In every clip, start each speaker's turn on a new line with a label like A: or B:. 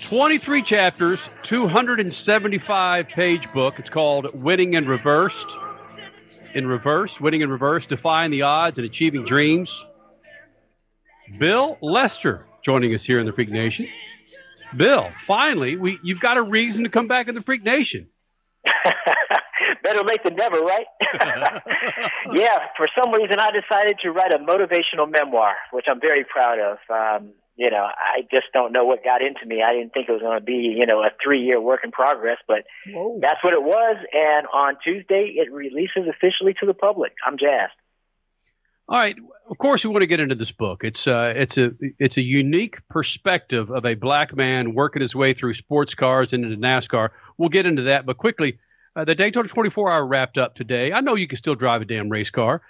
A: 23 chapters, 275 page book. It's called Winning in Reversed. In Reverse, Winning in Reverse, Defying the Odds and Achieving Dreams. Bill Lester joining us here in the Freak Nation. Bill, finally, we you've got a reason to come back in the Freak Nation.
B: Better late than never, right? yeah, for some reason I decided to write a motivational memoir, which I'm very proud of. Um, you know, I just don't know what got into me. I didn't think it was going to be, you know, a three year work in progress, but Whoa. that's what it was. And on Tuesday, it releases officially to the public. I'm jazzed.
A: All right. Of course, we want to get into this book. It's uh, it's a it's a unique perspective of a black man working his way through sports cars and into NASCAR. We'll get into that, but quickly, uh, the Daytona 24 Hour wrapped up today. I know you can still drive a damn race car.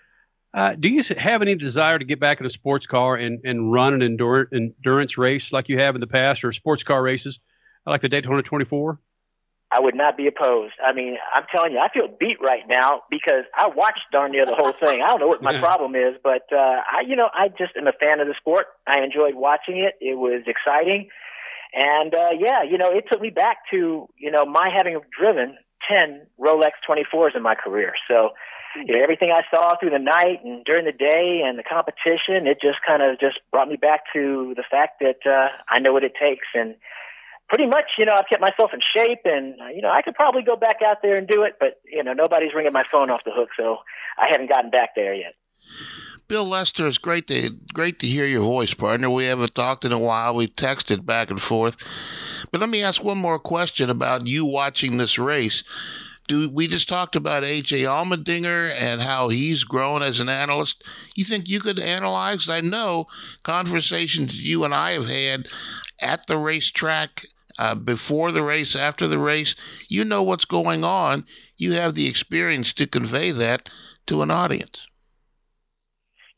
A: Uh, do you have any desire to get back in a sports car and, and run an endurance endurance race like you have in the past, or sports car races like the Daytona 24?
B: I would not be opposed. I mean, I'm telling you, I feel beat right now because I watched darn near the whole thing. I don't know what my problem is, but uh, I, you know, I just am a fan of the sport. I enjoyed watching it. It was exciting, and uh, yeah, you know, it took me back to you know my having driven ten Rolex 24s in my career. So, you know, everything I saw through the night and during the day and the competition, it just kind of just brought me back to the fact that uh, I know what it takes and pretty much, you know, I've kept myself in shape, and uh, you know, I could probably go back out there and do it, but you know, nobody's ringing my phone off the hook, so I haven't gotten back there yet.
C: Bill Lester, it's great to great to hear your voice, partner. We haven't talked in a while. We've texted back and forth, but let me ask one more question about you watching this race. Do we just talked about AJ Allmendinger and how he's grown as an analyst? You think you could analyze? I know conversations you and I have had at the racetrack uh, before the race, after the race. You know what's going on. You have the experience to convey that to an audience.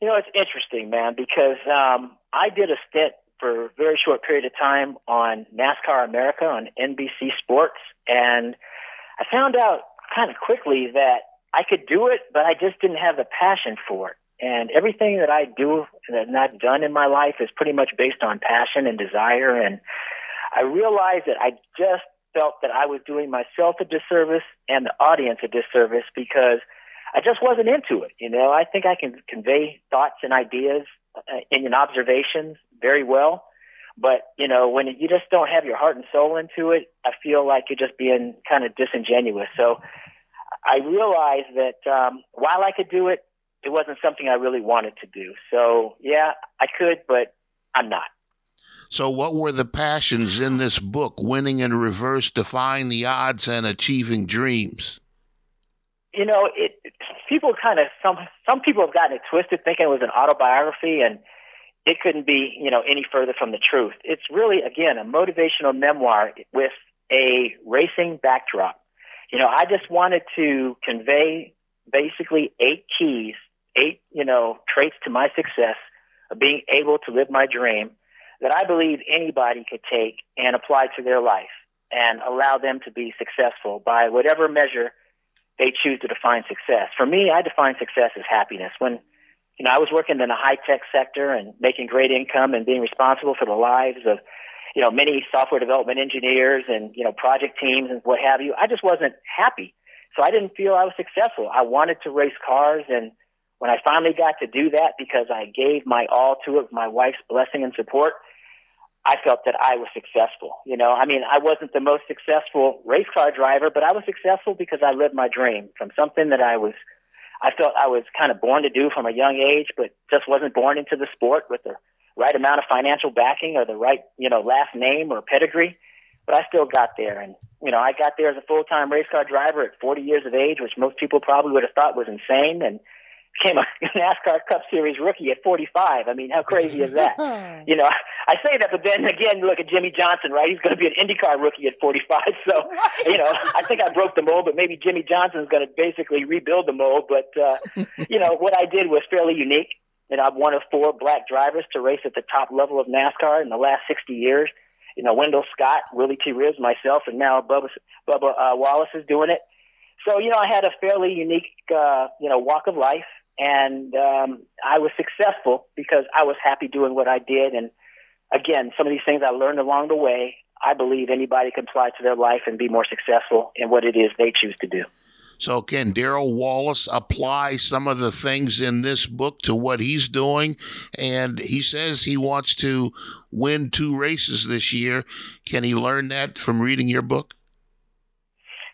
B: You know, it's interesting, man, because um, I did a stint for a very short period of time on NASCAR America on NBC Sports, and I found out kind of quickly that I could do it, but I just didn't have the passion for it. And everything that I do that I've done in my life is pretty much based on passion and desire. And I realized that I just felt that I was doing myself a disservice and the audience a disservice because I just wasn't into it. You know, I think I can convey thoughts and ideas uh, and in observations very well. But, you know, when you just don't have your heart and soul into it, I feel like you're just being kind of disingenuous. So I realized that um, while I could do it, it wasn't something I really wanted to do. So, yeah, I could, but I'm not.
C: So, what were the passions in this book, Winning in Reverse, Defying the Odds and Achieving Dreams?
B: You know, it, people kind of, some, some people have gotten it twisted thinking it was an autobiography, and it couldn't be, you know, any further from the truth. It's really, again, a motivational memoir with a racing backdrop. You know, I just wanted to convey basically eight keys eight, you know, traits to my success of being able to live my dream that I believe anybody could take and apply to their life and allow them to be successful by whatever measure they choose to define success. For me, I define success as happiness. When you know, I was working in the high tech sector and making great income and being responsible for the lives of, you know, many software development engineers and, you know, project teams and what have you. I just wasn't happy. So I didn't feel I was successful. I wanted to race cars and when I finally got to do that because I gave my all to it, my wife's blessing and support, I felt that I was successful. You know, I mean, I wasn't the most successful race car driver, but I was successful because I lived my dream from something that I was, I felt I was kind of born to do from a young age, but just wasn't born into the sport with the right amount of financial backing or the right, you know, last name or pedigree. But I still got there. And, you know, I got there as a full time race car driver at 40 years of age, which most people probably would have thought was insane. And, became a NASCAR Cup Series rookie at 45. I mean, how crazy is that? you know, I say that, but then again, look at Jimmie Johnson, right? He's going to be an IndyCar rookie at 45. So, right. you know, I think I broke the mold, but maybe Jimmie Johnson is going to basically rebuild the mold. But, uh, you know, what I did was fairly unique. And I'm one of four black drivers to race at the top level of NASCAR in the last 60 years. You know, Wendell Scott, Willie T. Ribbs, myself, and now Bubba, Bubba uh, Wallace is doing it. So, you know, I had a fairly unique, uh, you know, walk of life and um, I was successful because I was happy doing what I did. And again, some of these things I learned along the way, I believe anybody can apply to their life and be more successful in what it is they choose to do.
C: So, can Darrell Wallace apply some of the things in this book to what he's doing? And he says he wants to win two races this year. Can he learn that from reading your book?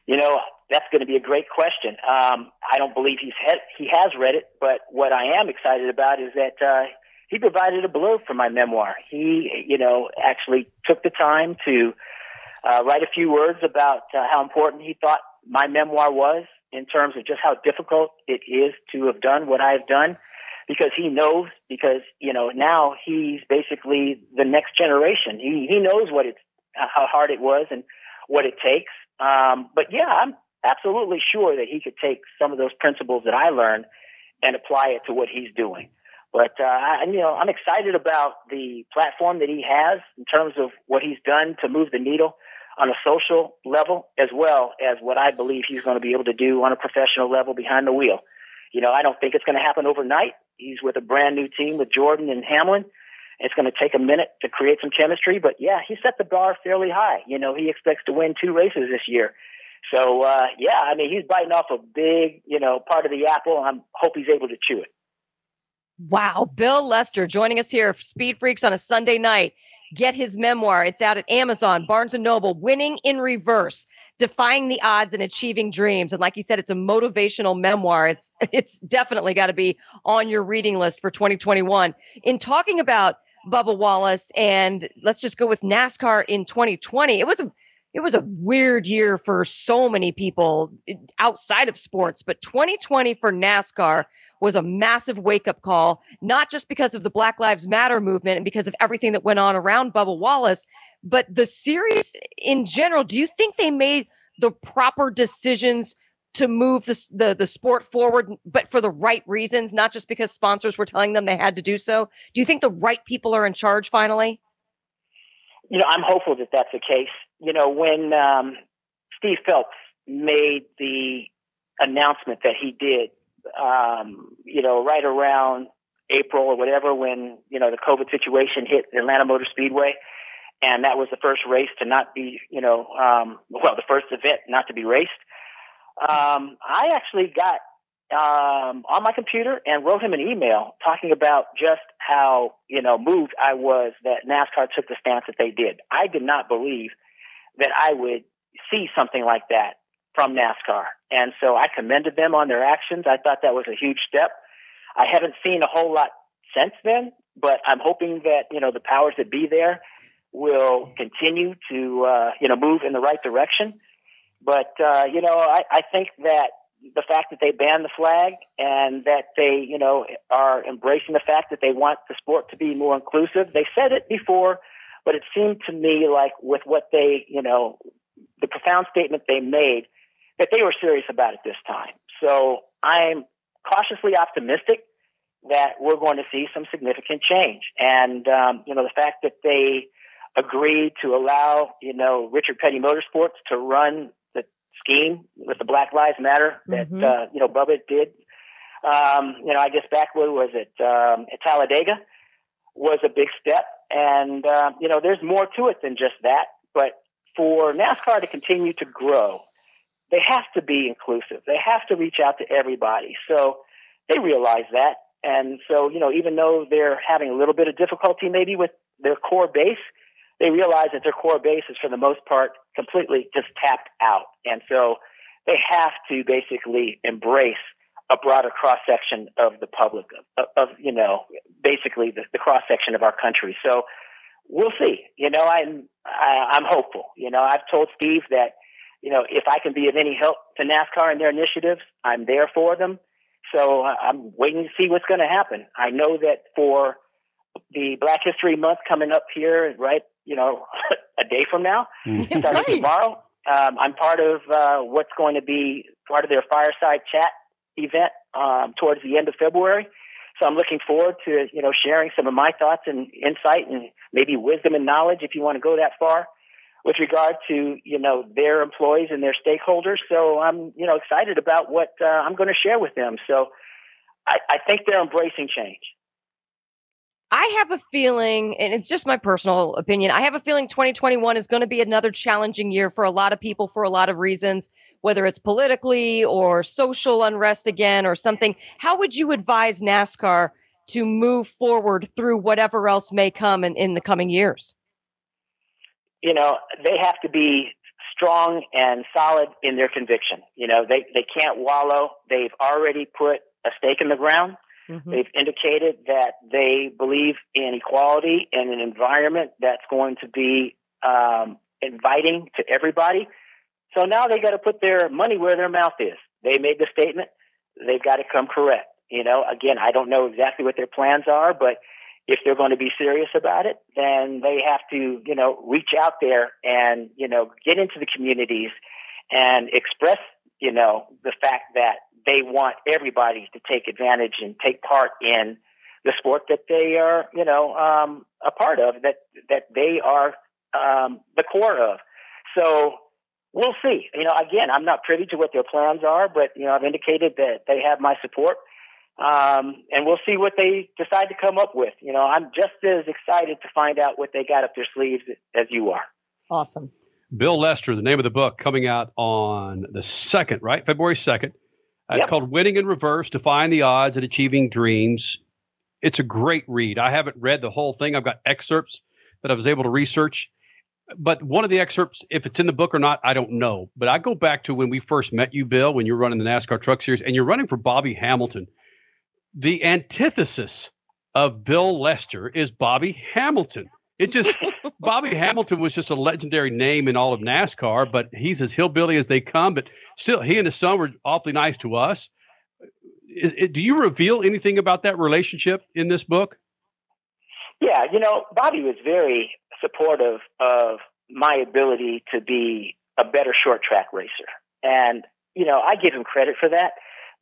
B: You know, that's going to be a great question. Um, I don't believe he's had, he has read it, but what I am excited about is that uh, he provided a blurb for my memoir. He, you know, actually took the time to uh, write a few words about uh, how important he thought my memoir was in terms of just how difficult it is to have done what I've done because he knows because you know now he's basically the next generation. He he knows what it's how hard it was and what it takes. Um, but yeah I'm absolutely sure that he could take some of those principles that I learned and apply it to what he's doing but uh, I, you know I'm excited about the platform that he has in terms of what he's done to move the needle on a social level as well as what I believe he's going to be able to do on a professional level behind the wheel. You know, I don't think it's going to happen overnight. He's with a brand new team with Jordan and Hamlin. It's going to take a minute to create some chemistry, but yeah, he set the bar fairly high. You know, he expects to win two races this year. So uh, yeah, I mean, he's biting off a big, you know, part of the apple. I hope he's able to chew it.
D: Wow, Bill Lester joining us here, Speed Freaks on a Sunday night get his memoir. It's out at Amazon, Barnes and Noble, Winning in Reverse, Defying the Odds and Achieving Dreams. And like you said, it's a motivational memoir. It's it's definitely got to be on your reading list for 2021. In talking about Bubba Wallace and let's just go with NASCAR in 2020, it was a it was a weird year for so many people outside of sports, but 2020 for NASCAR was a massive wake up call, not just because of the Black Lives Matter movement and because of everything that went on around Bubba Wallace, but the series in general. Do you think they made the proper decisions to move the, the, the sport forward, but for the right reasons, not just because sponsors were telling them they had to do so? Do you think the right people are in charge finally?
B: You know, I'm hopeful that that's the case you know, when um, Steve Phelps made the announcement that he did, um, you know, right around April or whatever, when you know the COVID situation hit Atlanta Motor Speedway, and that was the first race to not be, you know, um, well, the first event not to be raced. Um, I actually got um, on my computer and wrote him an email talking about just how you know moved I was that NASCAR took the stance that they did. I did not believe that I would see something like that from NASCAR. And so I commended them on their actions. I thought that was a huge step. I haven't seen a whole lot since then, but I'm hoping that, you know, the powers that be there will continue to, uh, you know, move in the right direction. But, uh, you know, I, I think that the fact that they banned the flag and that they, you know, are embracing the fact that they want the sport to be more inclusive. They said it before but it seemed to me like with what they, you know, the profound statement they made, that they were serious about it this time. So I'm cautiously optimistic that we're going to see some significant change. And, um, you know, the fact that they agreed to allow, you know, Richard Petty Motorsports to run the scheme with the Black Lives Matter that, mm-hmm. uh, you know, Bubba did. Um, you know, I guess back when was it, um, at Talladega was a big step. And, uh, you know, there's more to it than just that. But for NASCAR to continue to grow, they have to be inclusive. They have to reach out to everybody. So they realize that. And so, you know, even though they're having a little bit of difficulty maybe with their core base, they realize that their core base is for the most part completely just tapped out. And so they have to basically embrace a broader cross section of the public of, of you know basically the, the cross section of our country. So we'll see. You know, I'm I, I'm hopeful. You know, I've told Steve that you know if I can be of any help to NASCAR and their initiatives, I'm there for them. So I'm waiting to see what's going to happen. I know that for the Black History Month coming up here, right? You know, a day from now, mm-hmm. starting right. tomorrow. Um, I'm part of uh, what's going to be part of their fireside chat event um, towards the end of February. So I'm looking forward to you know sharing some of my thoughts and insight and maybe wisdom and knowledge if you want to go that far with regard to you know their employees and their stakeholders. So I'm you know excited about what uh, I'm going to share with them. So I, I think they're embracing change.
D: I have a feeling, and it's just my personal opinion, I have a feeling 2021 is going to be another challenging year for a lot of people for a lot of reasons, whether it's politically or social unrest again or something. How would you advise NASCAR to move forward through whatever else may come in, in the coming years?
B: You know, they have to be strong and solid in their conviction. You know, they, they can't wallow. They've already put a stake in the ground Mm-hmm. They've indicated that they believe in equality and an environment that's going to be um, inviting to everybody. So now they got to put their money where their mouth is. They made the statement. They've got to come correct. You know, again, I don't know exactly what their plans are, but if they're going to be serious about it, then they have to, you know, reach out there and, you know, get into the communities and express, you know, the fact that they want everybody to take advantage and take part in the sport that they are, you know, um, a part of, that that they are um, the core of. So we'll see. You know, again, I'm not privy to what their plans are, but you know, I've indicated that they have my support, um, and we'll see what they decide to come up with. You know, I'm just as excited to find out what they got up their sleeves as you are.
D: Awesome.
A: Bill Lester, the name of the book, coming out on the second, right, February second. Uh, yep. It's called Winning in Reverse Defying the Odds and Achieving Dreams. It's a great read. I haven't read the whole thing, I've got excerpts that I was able to research. But one of the excerpts, if it's in the book or not, I don't know. But I go back to when we first met you, Bill, when you were running the NASCAR Truck Series, and you're running for Bobby Hamilton. The antithesis of Bill Lester is Bobby Hamilton. It just Bobby Hamilton was just a legendary name in all of NASCAR, but he's as hillbilly as they come. But still, he and his son were awfully nice to us. Do you reveal anything about that relationship in this book?
B: Yeah, you know, Bobby was very supportive of my ability to be a better short track racer. And, you know, I give him credit for that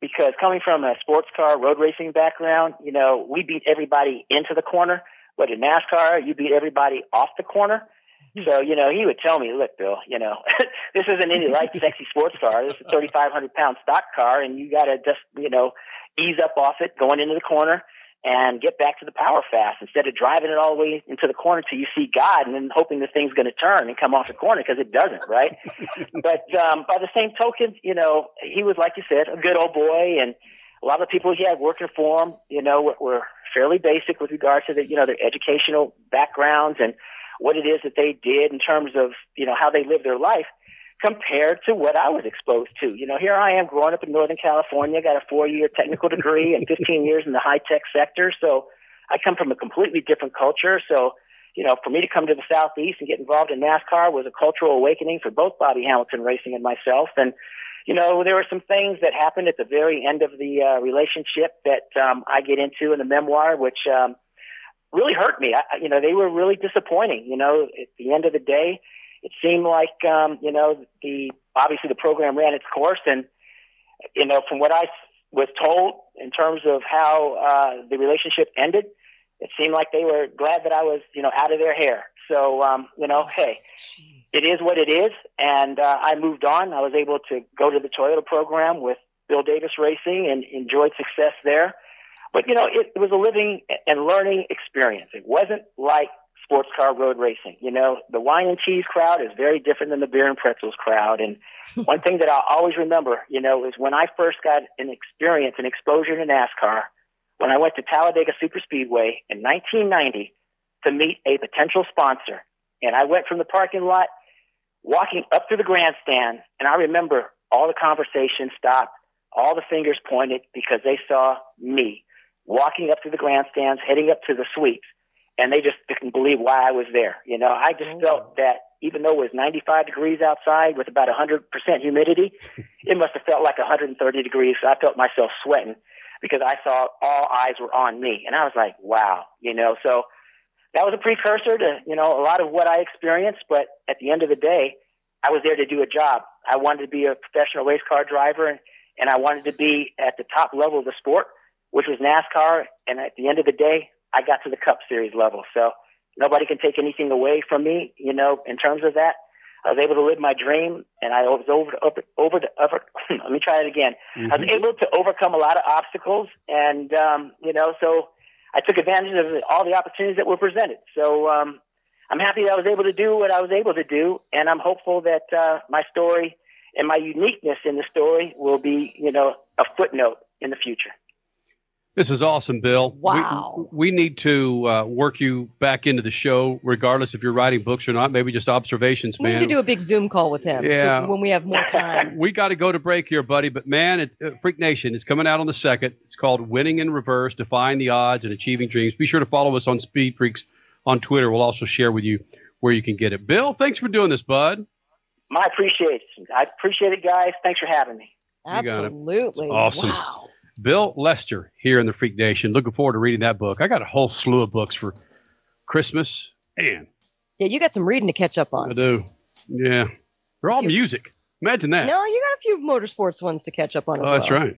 B: because coming from a sports car road racing background, you know, we beat everybody into the corner but in NASCAR, you beat everybody off the corner. Hmm. So, you know, he would tell me, look, Bill, you know, this isn't any light, sexy sports car. This is a 3,500 pound stock car, and you got to just, you know, ease up off it going into the corner and get back to the power fast instead of driving it all the way into the corner till you see God and then hoping the thing's going to turn and come off the corner because it doesn't, right? but um, by the same token, you know, he was, like you said, a good old boy and, a lot of the people he had working for him, you know, were fairly basic with regard to the, you know, their educational backgrounds and what it is that they did in terms of, you know, how they lived their life compared to what I was exposed to. You know, here I am growing up in Northern California, got a four year technical degree and 15 years in the high tech sector. So I come from a completely different culture. So, you know, for me to come to the Southeast and get involved in NASCAR was a cultural awakening for both Bobby Hamilton Racing and myself. And, you know, there were some things that happened at the very end of the uh, relationship that um, I get into in the memoir, which um, really hurt me. I, you know, they were really disappointing. You know, at the end of the day, it seemed like um, you know the obviously the program ran its course, and you know, from what I was told in terms of how uh, the relationship ended, it seemed like they were glad that I was you know out of their hair. So um, you know, hey, it is what it is. And uh, I moved on. I was able to go to the Toyota program with Bill Davis Racing and enjoyed success there. But you know, it, it was a living and learning experience. It wasn't like sports car road racing. You know, the wine and cheese crowd is very different than the beer and pretzels crowd. And one thing that I'll always remember, you know, is when I first got an experience, an exposure to NASCAR, when I went to Talladega Superspeedway in 1990 to meet a potential sponsor. And I went from the parking lot walking up to the grandstand, and I remember all the conversation stopped, all the fingers pointed because they saw me walking up to the grandstands, heading up to the suites, and they just couldn't believe why I was there. You know, I just oh. felt that even though it was 95 degrees outside with about 100% humidity, it must have felt like 130 degrees. So I felt myself sweating because I saw all eyes were on me, and I was like, wow, you know, so that was a precursor to you know a lot of what I experienced. But at the end of the day, I was there to do a job. I wanted to be a professional race car driver, and, and I wanted to be at the top level of the sport, which was NASCAR. And at the end of the day, I got to the Cup Series level. So nobody can take anything away from me, you know, in terms of that. I was able to live my dream, and I was over to, over over, to, over let me try it again. Mm-hmm. I was able to overcome a lot of obstacles, and um, you know, so I took advantage of all the opportunities that were presented. So um, I'm happy that I was able to do what I was able to do, and I'm hopeful that uh, my story and my uniqueness in the story will be, you know, a footnote in the future.
A: This is awesome, Bill.
D: Wow.
A: We, we need to uh, work you back into the show, regardless if you're writing books or not. Maybe just observations,
D: We
A: man.
D: need to do a big Zoom call with him so
A: Yeah.
D: when we have more time.
A: we got to go to break here, buddy. But man, it, uh, Freak Nation is coming out on the second. It's called Winning in Reverse: Defying the Odds and Achieving Dreams. Be sure to follow us on Speed Freaks on Twitter. We'll also share with you where you can get it. Bill, thanks for doing this, bud.
B: My appreciation. I appreciate it, guys. Thanks for having me.
D: Absolutely.
A: Awesome.
D: Wow.
A: Bill Lester here in the Freak Nation. Looking forward to reading that book. I got a whole slew of books for Christmas. and.
D: Yeah, you got some reading to catch up on.
A: I do. Yeah, they're all music. Imagine that.
D: No, you got a few motorsports ones to catch up on as
A: oh,
D: well.
A: that's right.